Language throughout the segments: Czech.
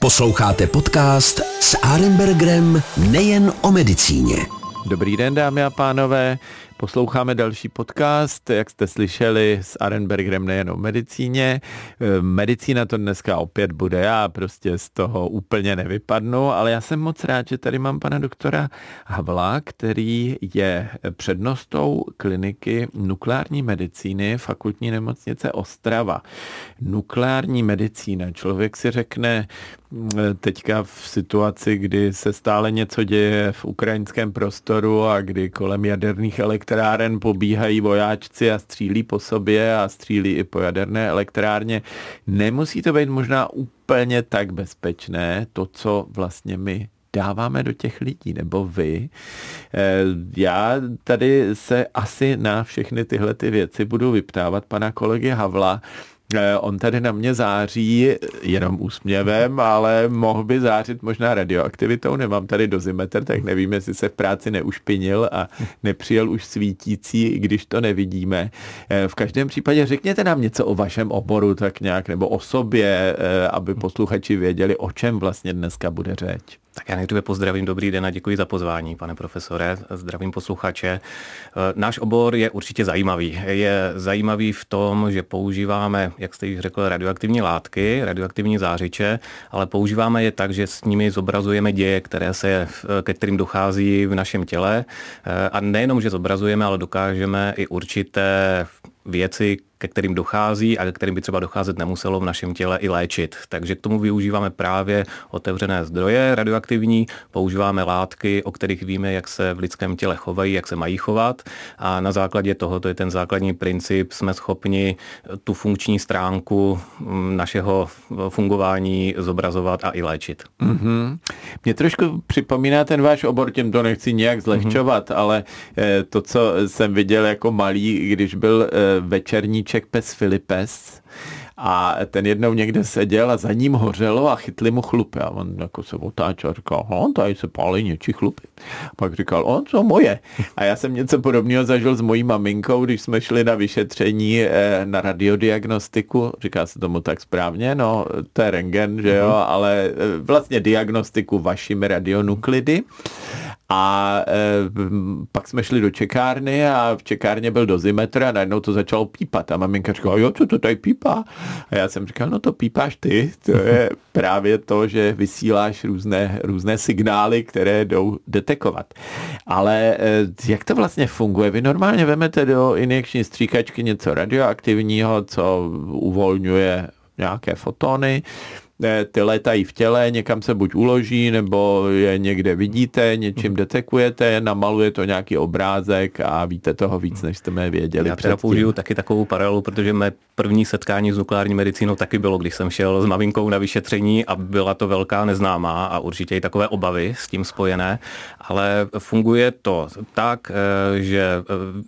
Posloucháte podcast s Arenbergerem nejen o medicíně. Dobrý den, dámy a pánové. Posloucháme další podcast, jak jste slyšeli, s Arenbergerem nejen o medicíně. E, medicína to dneska opět bude, já prostě z toho úplně nevypadnu, ale já jsem moc rád, že tady mám pana doktora Havla, který je přednostou kliniky nukleární medicíny fakultní nemocnice Ostrava. Nukleární medicína, člověk si řekne, teďka v situaci, kdy se stále něco děje v ukrajinském prostoru a kdy kolem jaderných elektráren pobíhají vojáčci a střílí po sobě a střílí i po jaderné elektrárně, nemusí to být možná úplně tak bezpečné, to, co vlastně my dáváme do těch lidí, nebo vy. Eh, já tady se asi na všechny tyhle ty věci budu vyptávat pana kolegy Havla, on tady na mě září jenom úsměvem, ale mohl by zářit možná radioaktivitou. Nemám tady dozimetr, tak nevím, jestli se v práci neušpinil a nepřijel už svítící, když to nevidíme. Eh, v každém případě řekněte nám něco o vašem oboru, tak nějak, nebo o sobě, eh, aby posluchači věděli, o čem vlastně dneska bude řeč. Tak já nejdříve pozdravím, dobrý den a děkuji za pozvání, pane profesore. Zdravím posluchače. E, náš obor je určitě zajímavý. Je zajímavý v tom, že používáme, jak jste již řekl, radioaktivní látky, radioaktivní zářiče, ale používáme je tak, že s nimi zobrazujeme děje, které se, ke kterým dochází v našem těle. E, a nejenom, že zobrazujeme, ale dokážeme i určité věci, ke kterým dochází a ke kterým by třeba docházet nemuselo v našem těle i léčit. Takže k tomu využíváme právě otevřené zdroje radioaktivní, používáme látky, o kterých víme, jak se v lidském těle chovají, jak se mají chovat a na základě toho, to je ten základní princip, jsme schopni tu funkční stránku mm, našeho fungování zobrazovat a i léčit. Mm-hmm. Mě trošku připomíná ten váš obor, tím to nechci nějak zlehčovat, mm-hmm. ale eh, to, co jsem viděl jako malý, když byl eh, večerní Ček pes Filipes a ten jednou někde seděl a za ním hořelo a chytli mu chlupy a on jako se otáčel a říkal, on tady se pálí něčí chlupy. Pak říkal, on co moje. A já jsem něco podobného zažil s mojí maminkou, když jsme šli na vyšetření eh, na radiodiagnostiku, říká se tomu tak správně, no to je rengen, že jo, mm-hmm. ale eh, vlastně diagnostiku vašimi radionuklidy. A e, pak jsme šli do čekárny a v čekárně byl dozimetr a najednou to začalo pípat. A maminka říkala, jo, co to tady pípá? A já jsem říkal, no to pípáš ty. To je právě to, že vysíláš různé, různé signály, které jdou detekovat. Ale e, jak to vlastně funguje? Vy normálně vemete do injekční stříkačky něco radioaktivního, co uvolňuje nějaké fotony, ty létají v těle, někam se buď uloží, nebo je někde vidíte, něčím mhm. detekujete, namaluje to nějaký obrázek a víte toho víc, než jste mě věděli. Já teda použiju taky takovou paralelu, protože mé první setkání s nukleární medicínou taky bylo, když jsem šel s maminkou na vyšetření a byla to velká neznámá a určitě i takové obavy s tím spojené, ale funguje to tak, eh, že eh,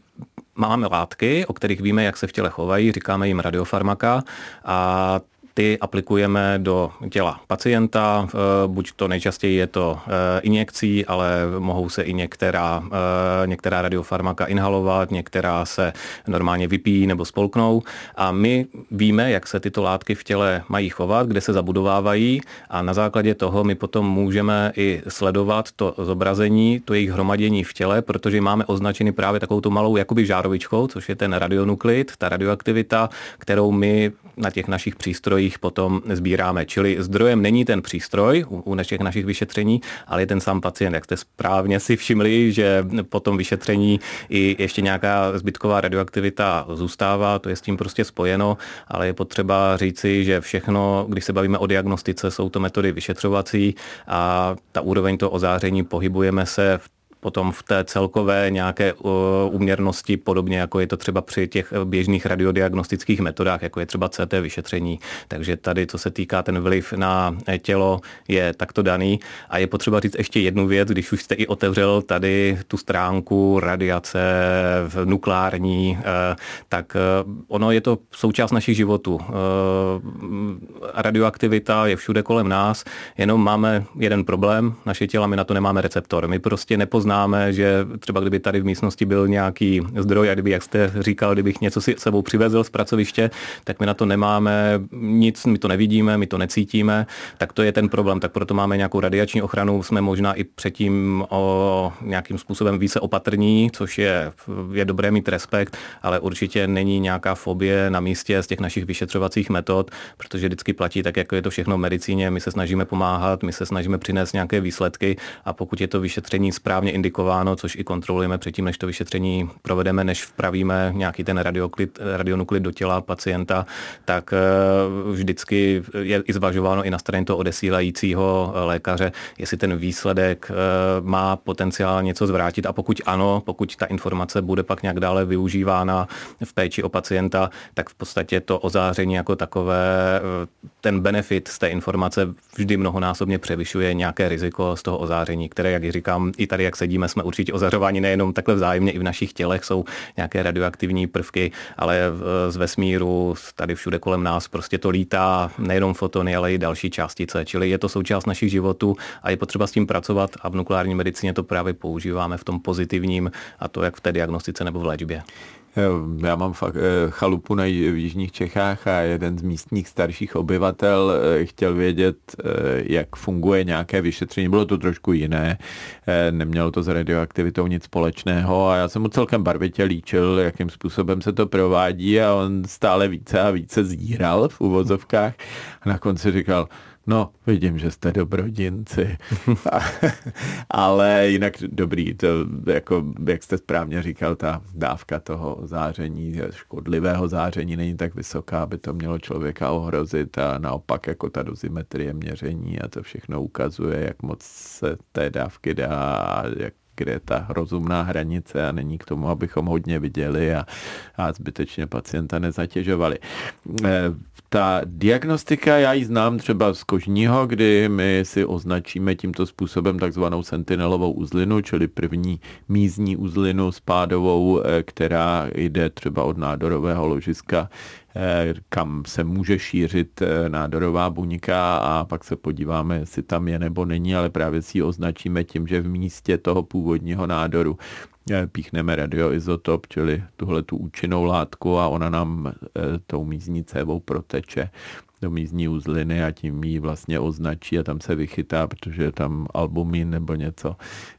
máme látky, o kterých víme, jak se v těle chovají, říkáme jim radiofarmaka a ty aplikujeme do těla pacienta, eh, buď to nejčastěji je to eh, injekcí, ale mohou se i některá, eh, některá radiofarmaka inhalovat, některá se normálně vypíjí nebo spolknou. A my víme, jak se tyto látky v těle mají chovat, kde se zabudovávají a na základě toho my potom můžeme i sledovat to zobrazení, to jejich hromadění v těle, protože máme označeny právě takovou tu malou jakoby žárovičkou, což je ten radionuklid, ta radioaktivita, kterou my na těch našich přístrojích jich potom sbíráme. Čili zdrojem není ten přístroj u, u našich našich vyšetření, ale je ten sám pacient. Jak jste správně si všimli, že po tom vyšetření i ještě nějaká zbytková radioaktivita zůstává, to je s tím prostě spojeno, ale je potřeba říci, že všechno, když se bavíme o diagnostice, jsou to metody vyšetřovací a ta úroveň toho ozáření pohybujeme se v potom v té celkové nějaké úměrnosti, podobně jako je to třeba při těch běžných radiodiagnostických metodách, jako je třeba CT vyšetření. Takže tady, co se týká ten vliv na tělo, je takto daný. A je potřeba říct ještě jednu věc, když už jste i otevřel tady tu stránku radiace v nukleární, eh, tak eh, ono je to součást našich životů. Eh, radioaktivita je všude kolem nás, jenom máme jeden problém, naše těla, my na to nemáme receptor. My prostě nepoznáme poznáme, že třeba kdyby tady v místnosti byl nějaký zdroj a kdyby, jak jste říkal, kdybych něco si sebou přivezl z pracoviště, tak my na to nemáme nic, my to nevidíme, my to necítíme, tak to je ten problém. Tak proto máme nějakou radiační ochranu, jsme možná i předtím o nějakým způsobem více opatrní, což je, je dobré mít respekt, ale určitě není nějaká fobie na místě z těch našich vyšetřovacích metod, protože vždycky platí tak, jako je to všechno v medicíně. My se snažíme pomáhat, my se snažíme přinést nějaké výsledky a pokud je to vyšetření správně indikováno, což i kontrolujeme předtím, než to vyšetření provedeme, než vpravíme nějaký ten radioklid, radionuklid do těla pacienta, tak eh, vždycky je i zvažováno i na straně toho odesílajícího eh, lékaře, jestli ten výsledek eh, má potenciál něco zvrátit. A pokud ano, pokud ta informace bude pak nějak dále využívána v péči o pacienta, tak v podstatě to ozáření jako takové, ten benefit z té informace vždy mnohonásobně převyšuje nějaké riziko z toho ozáření, které, jak říkám, i tady, jak sedíme, jsme určitě ozařováni nejenom takhle vzájemně, i v našich tělech jsou nějaké radioaktivní prvky, ale z vesmíru, tady všude kolem nás prostě to lítá, nejenom fotony, ale i další částice, čili je to součást našich životů a je potřeba s tím pracovat a v nukleární medicíně to právě používáme v tom pozitivním a to jak v té diagnostice nebo v léčbě. Já mám fakt eh, chalupu na, Jižních Čechách a jeden z místních starších obyvatel eh, chtěl vědět, eh, jak funguje nějaké vyšetření. Bylo to trošku jiné, nemělo to s radioaktivitou nic společného a já jsem mu celkem barvitě líčil, jakým způsobem se to provádí a on stále více a více zíral v uvozovkách a na konci říkal, No, vidím, že jste dobrodinci. Ale jinak dobrý, to jako, jak jste správně říkal, ta dávka toho záření, škodlivého záření není tak vysoká, aby to mělo člověka ohrozit a naopak jako ta dozimetrie měření a to všechno ukazuje, jak moc se té dávky dá, jak kde je ta rozumná hranice a není k tomu, abychom hodně viděli a, a zbytečně pacienta nezatěžovali. Ta diagnostika, já ji znám třeba z kožního, kdy my si označíme tímto způsobem takzvanou sentinelovou uzlinu, čili první mízní uzlinu spádovou, e, která jde třeba od nádorového ložiska Eh, kam se může šířit eh, nádorová buňka a pak se podíváme, jestli tam je nebo není, ale právě si ji označíme tím, že v místě toho původního nádoru. eh, píchneme radioizotop, čili tuhle tu účinnou látku a ona nám tou mízní cévou proteče do mízní uzliny a tím ji vlastně označí a tam se vychytá, protože je tam albumin nebo něco,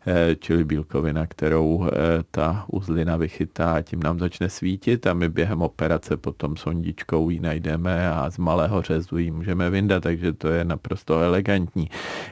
eh, čili bílkovina, kterou eh, ta uzlina vychytá a tím nám začne svítit a my během operace potom sondičkou ji najdeme a z malého řezu ji můžeme vyndat, takže to je naprosto elegantní.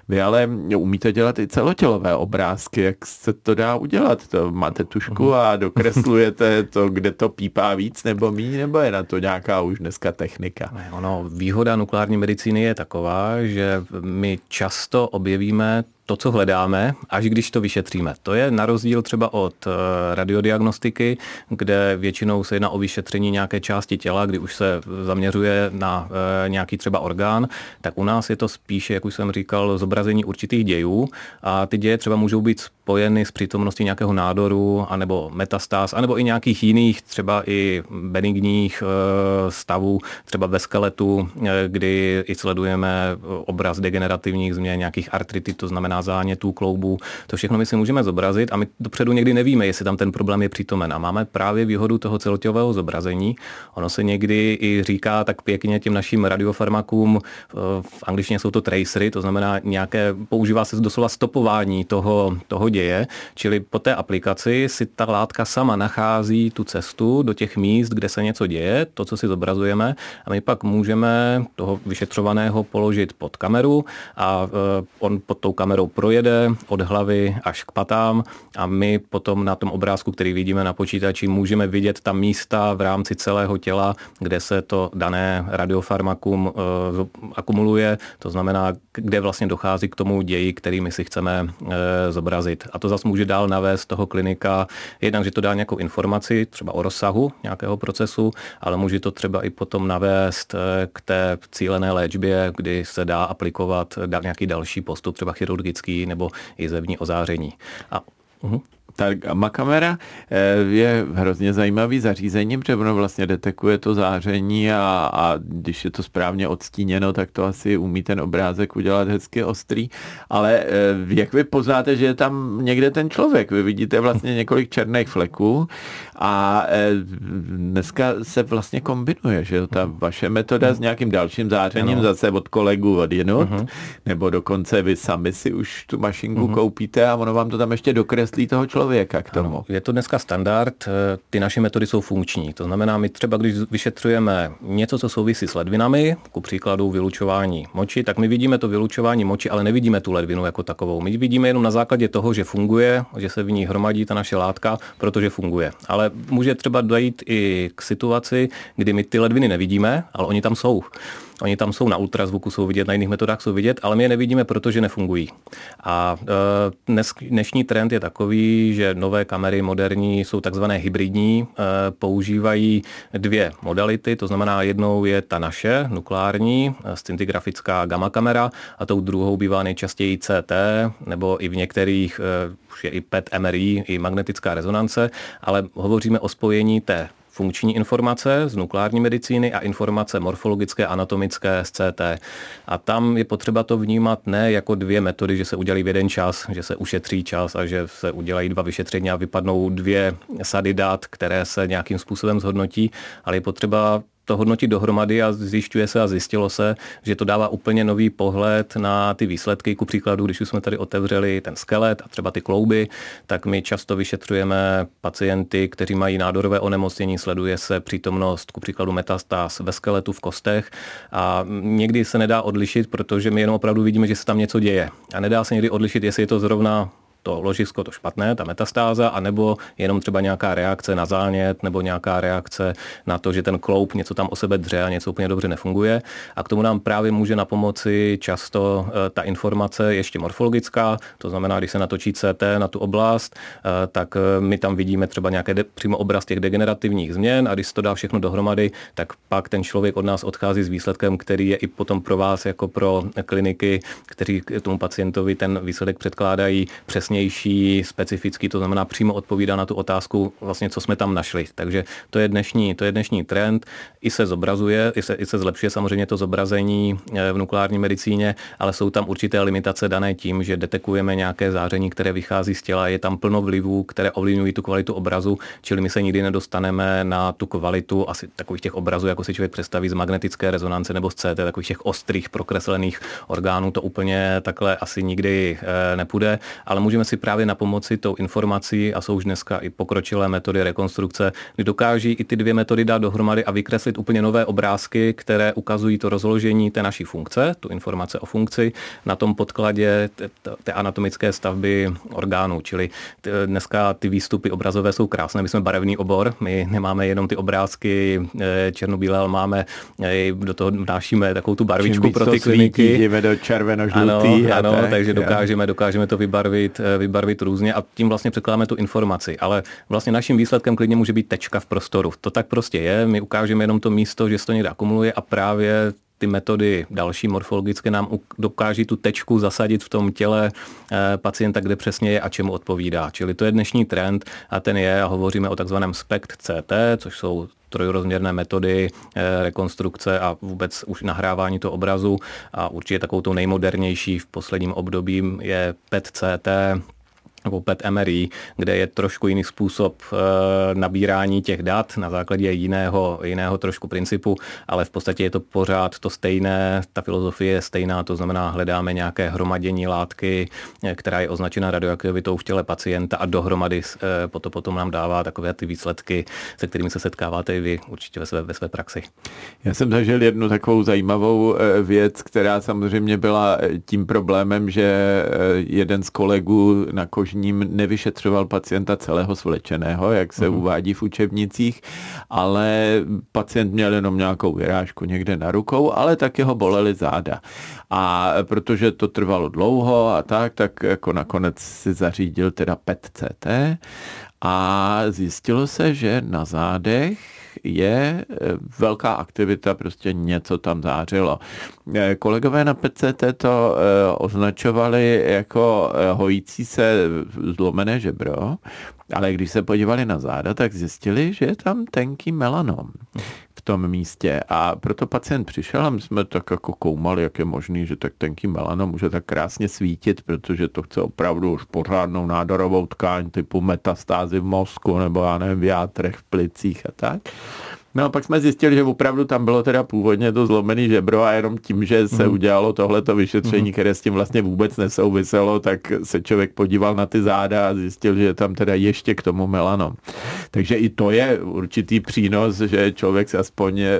Vy ale umíte dělat i celotělové obrázky, jak se to dá udělat? To máte tušku mhm. a dokreslujete to, kde to pípá víc nebo méně, nebo je na to nějaká už dneska technika? Ono, výhoda nukleární medicíny je taková, že my často objevíme to, co hledáme, až když to vyšetříme. To je na rozdíl třeba od eh, radiodiagnostiky, kde většinou se jedná o vyšetření nějaké části těla, kdy už se zaměřuje na eh, nějaký třeba orgán, tak u nás je to spíše, jak už jsem říkal, zobrazení určitých dějů a ty děje třeba můžou být spojeny s přítomností nějakého nádoru, anebo metastáz, anebo i nějakých jiných, třeba i benigních eh, stavů, třeba ve skeletu, kdy i sledujeme obraz degenerativních změn, nějakých artritid, to znamená zánětů, kloubů. To všechno my si můžeme zobrazit a my dopředu někdy nevíme, jestli tam ten problém je přítomen. A máme právě výhodu toho celotělového zobrazení. Ono se někdy i říká tak pěkně těm našim radiofarmakům, eh, v angličtině jsou to tracery, to znamená nějaké, používá se doslova stopování toho, toho děje, čili po té aplikaci si ta látka sama nachází tu cestu do těch míst, kde se něco děje, to, co si zobrazujeme, a my pak můžeme toho vyšetřovaného položit pod kameru a eh, on pod tou kamerou kamerou projede od hlavy až k patám. A my potom na tom obrázku, který vidíme na počítači, můžeme vidět ta místa v rámci celého těla, kde se to dané radiofarmakum uh, akumuluje, to znamená, kde vlastně dochází k tomu ději, který my si chceme uh, zobrazit. A to zase může dál navést toho klinika, jednak, že to dá nějakou informaci, třeba o rozsahu nějakého procesu, ale může to třeba i potom navést uh, k té cílené léčbě, kdy se dá aplikovat nějaký další postup, třeba chirurgický nebo i zevní ozáření. A, uh-huh. Ta gamma kamera eh, je hrozně zajímavý zařízení, protože ono vlastně detekuje to záření a, a když je to správně odstíněno, tak to asi umí ten obrázek udělat hezky ostrý. Ale eh, jak vy poznáte, že je tam někde ten člověk? Vy vidíte vlastně několik černých fleků a eh, dneska se vlastně kombinuje, že jo, ta vaše metoda s nějakým dalším zářením ano. zase od kolegů od jinut, uh-huh. nebo dokonce vy sami si už tu mašinku uh-huh. koupíte a ono vám to tam ještě dokreslí toho člověka k tomu. Ano. Je to dneska standard, eh, ty naše metody jsou funkční. To znamená, my třeba, když vyšetřujeme něco, co souvisí s ledvinami, ku příkladu vylučování moči, tak my vidíme to vylučování moči, ale nevidíme tu ledvinu jako takovou. My vidíme jenom na základě toho, že funguje, že se v ní hromadí ta naše látka, protože funguje. Ale může třeba dojít i k situaci, kdy my ty ledviny nevidíme, ale oni tam jsou. Oni tam jsou na ultrazvuku, jsou vidět, na jiných metodách jsou vidět, ale my je nevidíme, protože nefungují. A e, dnes, dnešní trend je takový, že nové kamery moderní jsou takzvané hybridní, e, používají dvě modality, to znamená jednou je ta naše nukleární e, scintigrafická gamma kamera a tou druhou bývá nejčastěji CT nebo i v některých už je i PET MRI, i magnetická rezonance, ale hovoříme o spojení té funkční informace z nukleární medicíny a informace morfologické, anatomické z CT. A tam je potřeba to vnímat ne jako dvě metody, že se udělají v jeden čas, že se ušetří čas a že se udělají dva vyšetření a vypadnou dvě sady dat, které se nějakým způsobem zhodnotí, ale je potřeba to hodnotit dohromady a zjišťuje se a zjistilo se, že to dává úplně nový pohled na ty výsledky. Ku příkladu, když už jsme tady otevřeli ten skelet a třeba ty klouby, tak my často vyšetřujeme pacienty, kteří mají nádorové onemocnění, sleduje se přítomnost ku příkladu metastáz ve skeletu, v kostech a někdy se nedá odlišit, protože my jenom opravdu vidíme, že se tam něco děje. A nedá se někdy odlišit, jestli je to zrovna to ložisko, to špatné, ta metastáza, anebo jenom třeba nějaká reakce na zánět nebo nějaká reakce na to, že ten kloup něco tam o sebe dře a něco úplně dobře nefunguje. A k tomu nám právě může na pomoci často eh, ta informace ještě morfologická, to znamená, když se natočí CT na tu oblast, eh, tak eh, my tam vidíme třeba nějaké de, přímo obraz těch degenerativních změn a když se to dá všechno dohromady, tak pak ten člověk od nás odchází s výsledkem, který je i potom pro vás jako pro kliniky, kteří tomu pacientovi ten výsledek předkládají přesně přesnější, specifický, to znamená přímo odpovídá na tu otázku, vlastně, co jsme tam našli. Takže to je dnešní, to je dnešní trend. I se zobrazuje, i se, i se zlepšuje samozřejmě to zobrazení eh, v nukleární medicíně, ale jsou tam určité limitace dané tím, že detekujeme nějaké záření, které vychází z těla, je tam plno vlivů, které ovlivňují tu kvalitu obrazu, čili my se nikdy nedostaneme na tu kvalitu asi takových těch obrazů, jako si člověk představí z magnetické rezonance nebo z CT, takových těch ostrých prokreslených orgánů, to úplně takhle asi nikdy eh, nepůjde, ale můžeme můžeme si právě na pomoci tou informací a jsou už dneska i pokročilé metody rekonstrukce, kdy dokáží i ty dvě metody dát dohromady a vykreslit úplně nové obrázky, které ukazují to rozložení té naší funkce, tu informace o funkci, na tom podkladě té anatomické stavby orgánů. Čili dneska ty výstupy obrazové jsou krásné. My jsme barevný obor, my nemáme jenom ty obrázky e, černobílé, ale máme e, do toho vnášíme takovou tu barvičku pro ty kliniky. Jdeme do červeno Ano, ano tak, takže dokážeme, dokážeme to vybarvit e, vybarvit různě a tím vlastně překládáme tu informaci. Ale vlastně naším výsledkem klidně může být tečka v prostoru. To tak prostě je. My ukážeme jenom to místo, že se to někde akumuluje a právě ty metody další morfologické nám dokáží tu tečku zasadit v tom těle eh, pacienta, kde přesně je a čemu odpovídá. Čili to je dnešní trend a ten je, a hovoříme o takzvaném SPECT CT, což jsou trojrozměrné metody eh, rekonstrukce a vůbec už nahrávání toho obrazu. A určitě takovou tou nejmodernější v posledním období je PET-CT, nebo PET MRI, kde je trošku jiný způsob e, nabírání těch dat na základě jiného, jiného trošku principu, ale v podstatě je to pořád to stejné, ta filozofie je stejná, to znamená hledáme nějaké hromadění látky, eh, která je označena radioaktivitou v těle pacienta a dohromady e, potom, potom nám dává takové ty výsledky, se kterými se setkáváte i vy určitě ve své, ve své praxi. Já jsem zažil jednu takovou zajímavou věc, která samozřejmě byla tím problémem, že jeden z kolegů na koži ním nevyšetřoval pacienta celého svlečeného, jak se uh-huh. uvádí v učebnicích, ale pacient měl jenom nějakou vyrážku někde na rukou, ale taky ho bolely záda. A protože to trvalo dlouho a tak, tak jako nakonec si zařídil teda PET-CT a zjistilo se, že na zádech je eh, velká aktivita, prostě něco tam zářilo. Eh, kolegové na PCT to označovali jako hojící se zlomené žebro, ale když se podívali na záda, tak zjistili, že je tam tenký melanom tom místě. A proto pacient přišel a my jsme tak jako koumali, jak je možný, že tak tenký melanom může tak krásně svítit, protože to chce opravdu už pořádnou nádorovou tkáň typu metastázy v mozku nebo já nevím, v játrech, v plicích a tak. No a pak jsme zjistili, že opravdu tam bylo teda původně to zlomený žebro a jenom tím, že se mm. udělalo tohleto vyšetření, mm. které s tím vlastně vůbec nesouviselo, tak se člověk podíval na ty záda a zjistil, že je tam teda ještě k tomu melanom. Takže i to je určitý přínos, že člověk se aspoň eh,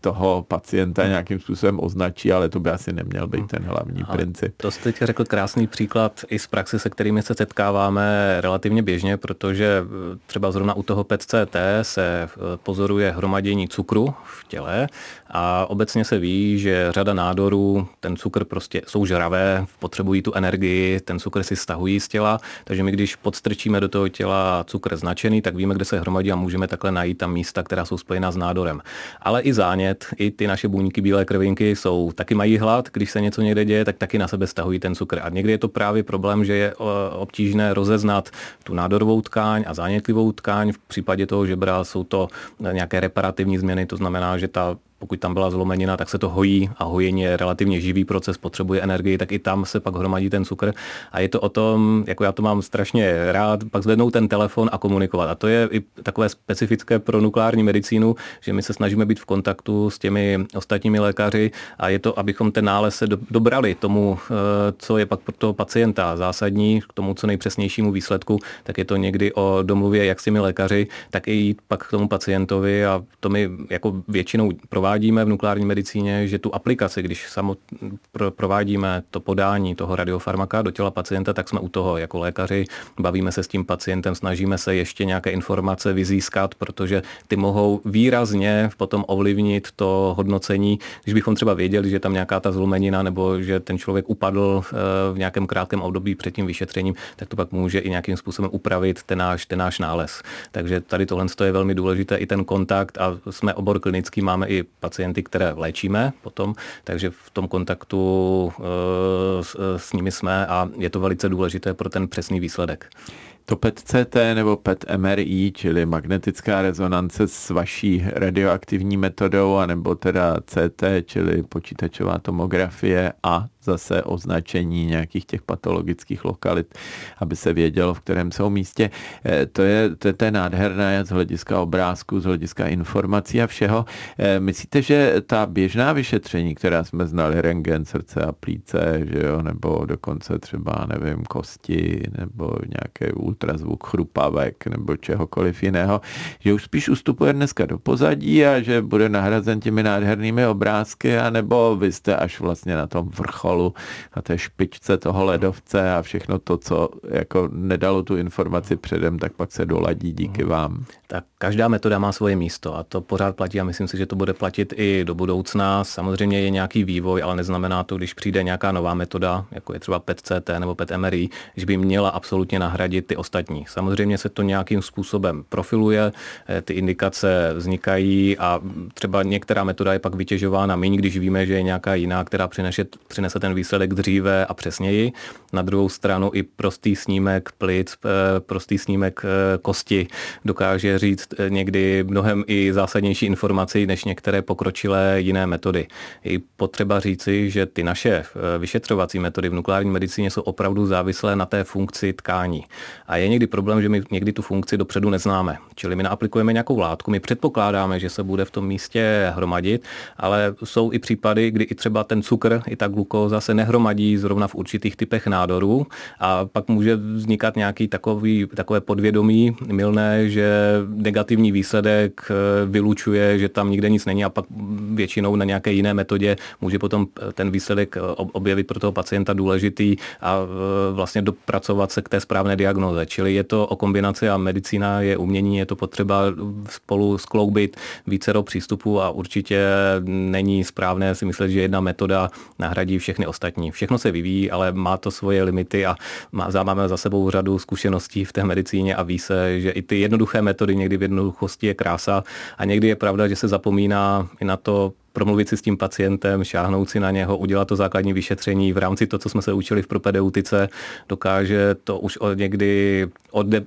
toho pacienta nějakým způsobem označí, ale to by asi neměl být ten hlavní ale princip. To jste teď řekl krásný příklad i z praxe, se kterými se setkáváme relativně běžně, protože eh, třeba zrovna u toho PET-CT se eh, pozoruje hromadění cukru v těle a obecně se ví, že řada nádorů, ten cukr prostě jsou žravé, potřebují tu energii, ten cukr si stahují z těla, takže my když podstrčíme do toho těla cukr značený, tak víme, kde se hromadí a můžeme takhle najít tam místa, která jsou spojená s nádorem. Ale i zánět, i ty naše buňky bílé krvinky jsou taky mají hlad, když se něco někde děje, tak taky na sebe stahují ten cukr. A někdy je to právě problém, že je obtížné rozeznat tu nádorovou tkáň a zánětlivou tkáň. V případě toho žebra jsou to nějaké reparativní změny, to znamená, že ta pokud tam byla zlomenina, tak se to hojí a hojení je relativně živý proces, potřebuje energii, tak i tam se pak hromadí ten cukr. A je to o tom, jako já to mám strašně rád, pak zvednout ten telefon a komunikovat. A to je i takové specifické pro nukleární medicínu, že my se snažíme být v kontaktu s těmi ostatními lékaři a je to, abychom ten nález se dobrali tomu, eh, co je pak pro toho pacienta zásadní, k tomu co nejpřesnějšímu výsledku, tak je to někdy o domluvě jak s těmi lékaři, tak i jít pak k tomu pacientovi a to my jako většinou provádíme provádíme v nukleární medicíně, že tu aplikaci, když samot, pro, provádíme to podání toho radiofarmaka do těla pacienta, tak jsme u toho jako lékaři, bavíme se s tím pacientem, snažíme se ještě nějaké informace vyzískat, protože ty mohou výrazně potom ovlivnit to hodnocení, když bychom třeba věděli, že tam nějaká ta zlomenina nebo že ten člověk upadl eh, v nějakém krátkém období před tím vyšetřením, tak to pak může i nějakým způsobem upravit ten náš, ten náš nález. Takže tady tohle je velmi důležité, i ten kontakt a jsme obor klinický, máme i pacienty, které léčíme potom, takže v tom kontaktu eh, s, s nimi jsme a je to velice důležité pro ten přesný výsledek. To PET-CT nebo PET-MRI, čili magnetická rezonance s vaší radioaktivní metodou, anebo teda CT, čili počítačová tomografie a zase označení nějakých těch patologických lokalit, aby se vědělo, v kterém jsou místě. Eh, to je, to je, to je nádherné z hlediska obrázku, z hlediska informací a všeho. Eh, myslíte, že ta běžná vyšetření, která jsme znali, rengen, srdce a plíce, že jo, nebo dokonce třeba, nevím, kosti, nebo nějaký ultrazvuk chrupavek, nebo čehokoliv jiného, že už spíš ustupuje dneska do pozadí a že bude nahrazen těmi nádhernými obrázky, anebo vy jste až vlastně na tom vrcholu vrcholu, na té špičce toho ledovce a všechno to, co jako nedalo tu informaci předem, tak pak se doladí díky mhm. vám. Tak každá metoda má svoje místo a to pořád platí a myslím si, že to bude platit i do budoucna. Samozřejmě je nějaký vývoj, ale neznamená to, když přijde nějaká nová metoda, jako je třeba PET-CT nebo PET-MRI, že by měla absolutně nahradit ty ostatní. Samozřejmě se to nějakým způsobem profiluje, eh, ty indikace vznikají a třeba některá metoda je pak vytěžována méně, když víme, že je nějaká jiná, která přinese, přinese ten výsledek dříve a přesněji. Na druhou stranu i prostý snímek plic, eh, prostý snímek eh, kosti dokáže říct eh, někdy mnohem i zásadnější informaci než některé pokročilé jiné metody. Je potřeba říci, že ty naše vyšetřovací metody v nukleární medicíně jsou opravdu závislé na té funkci tkání. A je někdy problém, že my někdy tu funkci dopředu neznáme. Čili my naaplikujeme nějakou látku, my předpokládáme, že se bude v tom místě hromadit, ale jsou i případy, kdy i třeba ten cukr, i ta glukóza zase nehromadí zrovna v určitých typech nádorů a pak může vznikat nějaký takový, takové podvědomí milné, že negativní výsledek eh, vylučuje, že tam nikde nic není a pak většinou na nějaké jiné metodě může potom eh, ten výsledek eh, objevit pro toho pacienta důležitý a vlastně dopracovat se k té správné diagnoze. Čili je to o kombinaci a medicína je umění, je to potřeba spolu skloubit vícero přístupů a určitě není správné si myslet, že jedna metoda nahradí všechny všechny ostatní. Všechno se vyvíjí, ale má to svoje limity a má, máme za sebou řadu zkušeností v té medicíně a ví se, že i ty jednoduché metody někdy v jednoduchosti je krása a někdy je pravda, že se zapomíná i na to promluvit si s tím pacientem, šáhnout si na něho, udělat to základní vyšetření. V rámci to, co jsme se učili v propedeutice, dokáže to už od někdy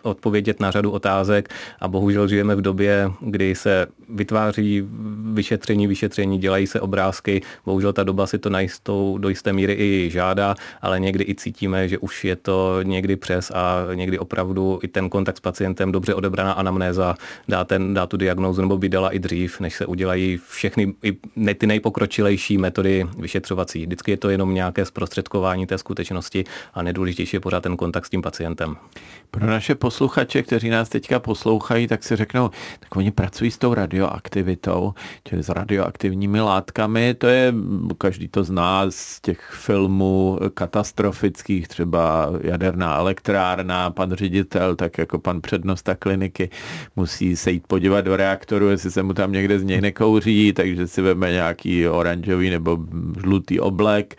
odpovědět na řadu otázek. A bohužel žijeme v době, kdy se vytváří vyšetření, vyšetření, dělají se obrázky, bohužel ta doba si to na jistou, do jisté míry i žádá, ale někdy i cítíme, že už je to někdy přes a někdy opravdu i ten kontakt s pacientem, dobře odebraná anamnéza dá, ten, dá tu diagnózu nebo by dala i dřív, než se udělají všechny i ne, ty nejpokročilejší metody vyšetřovací. Vždycky je to jenom nějaké zprostředkování té skutečnosti a nejdůležitější je pořád ten kontakt s tím pacientem. Pro naše posluchače, kteří nás teďka poslouchají, tak si řeknou, tak oni pracují s tou radioaktivitou, čili s radioaktivními látkami, to je, každý to zná z těch filmů katastrofických, třeba jaderná elektrárna, pan ředitel, tak jako pan přednosta kliniky musí se jít podívat do reaktoru, jestli se mu tam někde z něj nekouří, takže si veme nějaký oranžový nebo žlutý oblek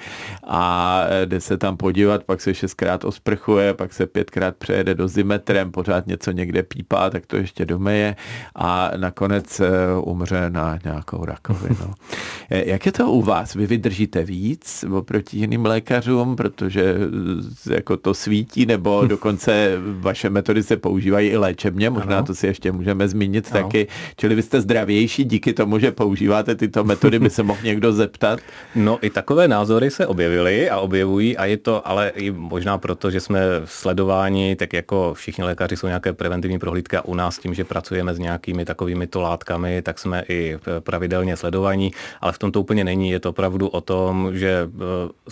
a jde se tam podívat, pak se šestkrát osprchuje, pak se pětkrát přejede dozimetrem, pořád něco někde pípá, tak to ještě domeje a nakonec eh, umře na nějakou rakovinu. Eh, jak je to u vás? Vy vydržíte víc oproti jiným lékařům, protože eh, jako to svítí, nebo dokonce vaše metody se používají i léčebně, možná ano. to si ještě můžeme zmínit ano. taky. Čili vy jste zdravější díky tomu, že používáte tyto metody, by se mohl někdo zeptat? No i takové názory se objevily a objevují a je to ale i možná proto, že jsme sledováni, tak jako všichni lékaři jsou nějaké preventivní prohlídky a u nás tím, že pracujeme s nějakými takovými to látkami, tak jsme i pravidelně sledovaní, ale v tom to úplně není. Je to opravdu o tom, že eh,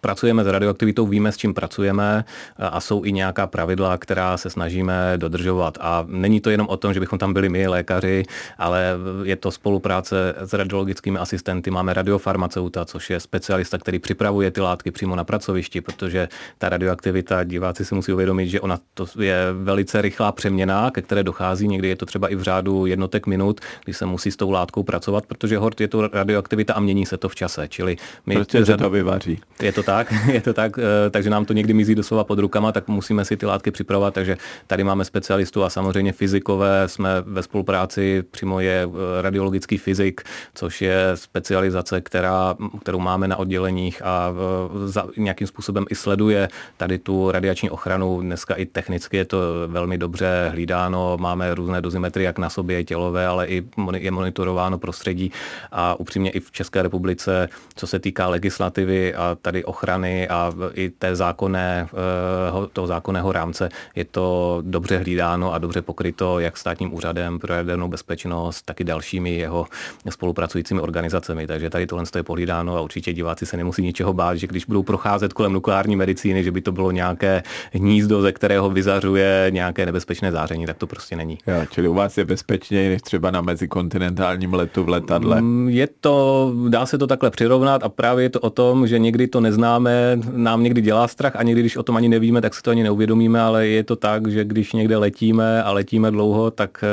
pracujeme s radioaktivitou, víme, s čím pracujeme a jsou i nějaká pravidla, která se snažíme dodržovat. A není to jenom o tom, že bychom tam byli my, lékaři, ale je to spolupráce s radiologickými asistenty. Máme radiofarmaceuta, což je specialista, který připravuje ty látky přímo na pracovišti, protože ta radioaktivita, diváci si musí uvědomit, že ona to je velice rychlá přeměna, ke které dochází. Někdy je to třeba i v řádu jednotek minut, kdy se musí s tou látkou pracovat, protože hort je to radioaktivita a mění se to v čase. Čili my prostě řad... to vyvaří. Je to tak, je to tak, eh, takže nám to někdy mizí doslova pod rukama, tak musíme si ty látky připravovat, takže tady máme specialistu a samozřejmě fyzikové, jsme ve spolupráci, přímo je eh, radiologický fyzik, což je specializace, která, kterou máme na odděleních a eh, za, nějakým způsobem i sleduje tady tu radiační ochranu. Dneska i technicky je to velmi dobře hlídáno, máme různé dozimetry jak na sobě tělové, ale i je monitorováno prostředí a upřímně i v České republice, co se týká legislativy a tady ochrany a i té zákonné, eh, toho zákonného rámce je to dobře hlídáno a dobře pokryto jak státním úřadem pro jadernou bezpečnost, tak i dalšími jeho spolupracujícími organizacemi. Takže tady tohle je pohlídáno a určitě diváci se nemusí ničeho bát, že když budou procházet kolem nukleární medicíny, že by to bylo nějaké hnízdo, ze kterého vyzařuje nějaké nebezpečné záření, tak to prostě není. Jo, čili u vás je bezpečněji než třeba na mezikontinentálním letu v letadle. Mm, je to, dá se to takhle přirovnat a právě je to o tom, že někdy to neznáme, nám někdy dělá strach a někdy, když o tom ani nevíme, tak si to ani neuvědomíme, ale je to tak, že když někde letíme a letíme dlouho, tak eh,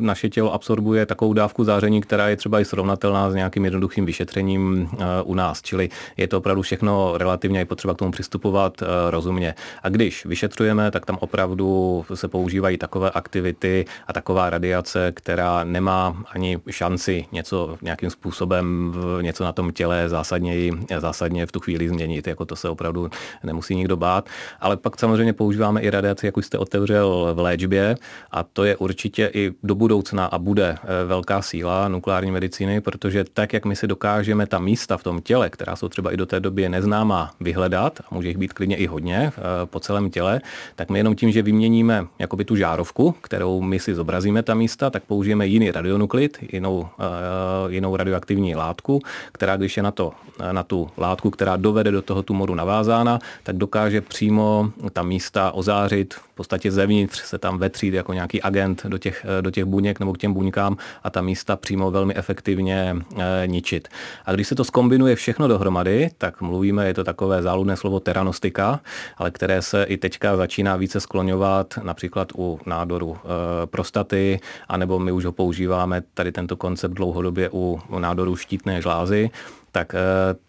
naše tělo absorbuje takovou dávku záření, která je třeba i srovnatelná s nějakým jednoduchým vyšetřením eh, u nás. Čili je to opravdu všechno relativně je potřeba k tomu přistupovat eh, rozumně. A když vyšetřujeme, tak tam opravdu se používají takové aktivity a taková radiace, která nemá ani šanci něco nějakým způsobem něco na tom těle zásadně, zásadně v tu chvíli změnit. Jako to se opravdu nemusí nikdo bát. Ale pak samozřejmě používáme i radiaci, jak už jste otevřel v léčbě a to je určitě i do budoucna a bude eh, velká síla nukleární medicíny, protože tak, jak my si dokážeme ta místa v tom těle, která jsou třeba i do té doby neznámá, vyhledat, a může jich být klidně i hodně eh, po celém těle, tak my jenom tím, že vyměníme jakoby tu žárovku, kterou my si zobrazíme ta místa, tak použijeme jiný radionuklid, jinou, eh, jinou radioaktivní látku, která když je na, to, na tu látku, která dovede do toho tumoru navázána, tak dokáže přímo ta místa ozářit, v podstatě zevnitř se tam vetřít jako nějaký agent do těch, do těch buněk nebo k těm buňkám a ta místa přímo velmi efektivně e, ničit. A když se to skombinuje všechno dohromady, tak mluvíme, je to takové záludné slovo teranostika, ale které se i teďka začíná více skloňovat například u nádoru e, prostaty, anebo my už ho používáme tady tento koncept dlouhodobě u nádoru štítné žlázy, tak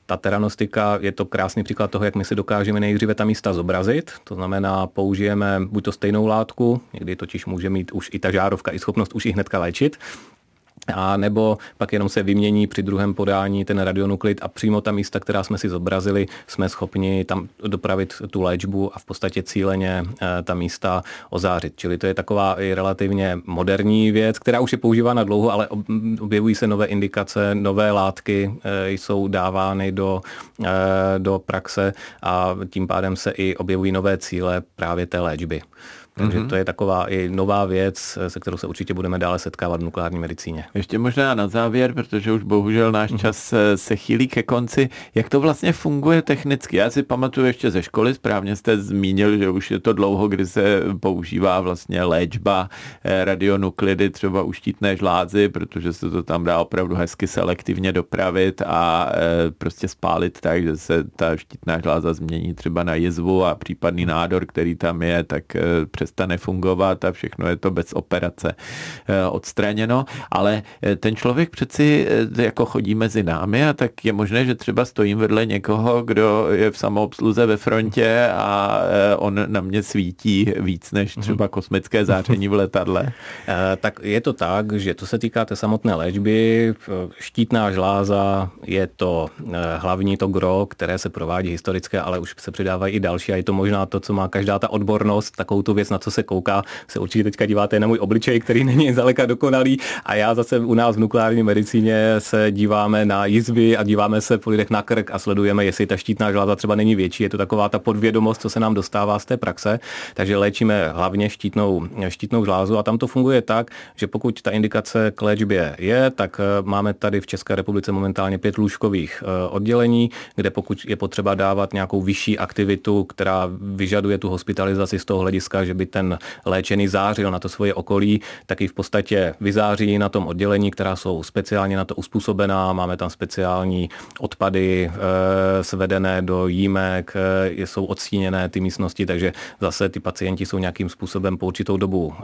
ta teranostika je to krásný příklad toho, jak my si dokážeme nejdříve ta místa zobrazit. To znamená, použijeme buď to stejnou látku, někdy totiž může mít už i ta žárovka i schopnost už i hnedka léčit, a nebo pak jenom se vymění při druhém podání ten radionuklid a přímo ta místa, která jsme si zobrazili, jsme schopni tam dopravit tu léčbu a v podstatě cíleně eh, ta místa ozářit. Čili to je taková i relativně moderní věc, která už je používána dlouho, ale objevují se nové indikace, nové látky eh, jsou dávány do, eh, do praxe a tím pádem se i objevují nové cíle právě té léčby. Takže mm-hmm. to je taková i nová věc, se kterou se určitě budeme dále setkávat v nukleární medicíně. Ještě možná na závěr, protože už bohužel náš mm-hmm. čas eh, se chýlí ke konci. Jak to vlastně funguje technicky? Já si pamatuju ještě ze školy, správně jste zmínil, že už je to dlouho, kdy se používá vlastně léčba eh, radionuklidy třeba u štítné žlázy, protože se to tam dá opravdu hezky selektivně dopravit a eh, prostě spálit tak, že se ta štítná žláza změní třeba na jizvu a případný nádor, který tam je, tak přestane fungovat a všechno je to bez operace eh, odstraněno, ale eh, ten člověk přeci eh, jako chodí mezi námi a tak je možné, že třeba stojím vedle někoho, kdo je v samoobsluze ve frontě a on na mě svítí víc než mhm. třeba kosmické záření v letadle. Tak je to tak, že to se týká té samotné léčby, štítná žláza je to hlavní to gro, které se provádí historické, ale už se přidávají i další a je to možná to, co má každá ta odbornost, takovou tu věc na co se kouká, se určitě teďka díváte na můj obličej, který není zdaleka dokonalý a já zase u nás v nukleární medicíně se díváme na jizvy a díváme se po lidech na krk a sledujeme, jestli ta štítná žláza třeba není větší. Je to taková ta podvědomost, co se nám dostává z té praxe. Takže léčíme hlavně štítnou, štítnou žlázu a tam to funguje tak, že pokud ta indikace k léčbě je, tak eh, máme tady v České republice momentálně pět lůžkových eh, oddělení, kde pokud je potřeba dávat nějakou vyšší aktivitu, která vyžaduje tu hospitalizaci z toho hlediska, že by ten léčený zářil na to svoje okolí, tak i v podstatě vyzáří na tom oddělení, která jsou speciálně na to uspůsobená. Máme tam speciální odpady e, svedené do jímek, e, jsou odstíněné ty místnosti, takže zase ty pacienti jsou nějakým způsobem po určitou dobu e,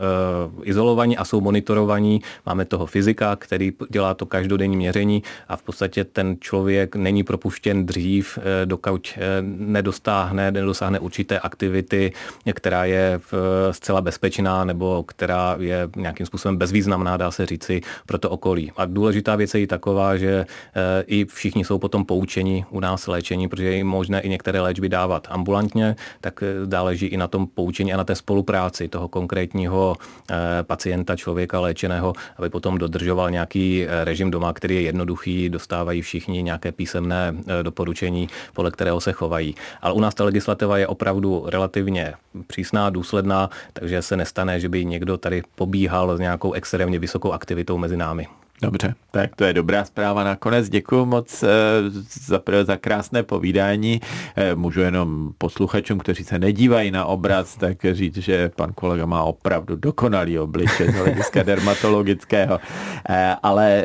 izolovaní a jsou monitorovaní. Máme toho fyzika, který dělá to každodenní měření a v podstatě ten člověk není propuštěn dřív, dokud nedostáhne, nedosáhne určité aktivity, která je v zcela bezpečná nebo která je nějakým způsobem bezvýznamná, dá se říci, pro to okolí. A důležitá věc je i taková, že eh, i všichni jsou potom poučeni u nás léčení, protože je možné i některé léčby dávat ambulantně, tak eh, záleží i na tom poučení a na té spolupráci toho konkrétního pacienta, člověka léčeného, aby potom dodržoval nějaký režim doma, který je jednoduchý, dostávají všichni nějaké písemné doporučení, podle kterého se chovají. Ale u nás ta legislativa je opravdu relativně přísná, důsledná takže se nestane, že by někdo tady pobíhal s nějakou extrémně vysokou aktivitou mezi námi. Dobře, tak to je dobrá zpráva nakonec. Děkuji moc eh, za, za krásné povídání. Eh, můžu jenom posluchačům, kteří se nedívají na obraz, tak říct, že pan kolega má opravdu dokonalý obličej z hlediska dermatologického. Eh, ale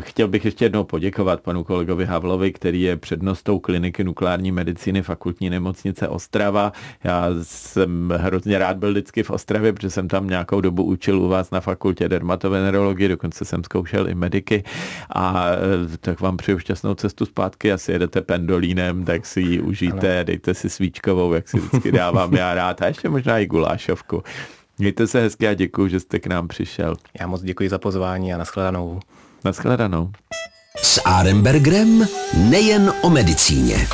chtěl bych ještě jednou poděkovat panu kolegovi Havlovi, který je přednostou kliniky nukleární medicíny fakultní nemocnice Ostrava. Já jsem hrozně rád byl vždycky v Ostravě, protože jsem tam nějakou dobu učil u vás na fakultě dermatovenerologie, dokonce jsem zkoušel i mediky a e, tak vám přeju šťastnou cestu zpátky, asi jedete pendolínem, tak si ji užijte, ano. dejte si svíčkovou, jak si vždycky dávám já rád a ještě možná i gulášovku. Mějte se hezky a děkuji, že jste k nám přišel. Já moc děkuji za pozvání a nashledanou. Nashledanou. S Arembergrem nejen o medicíně.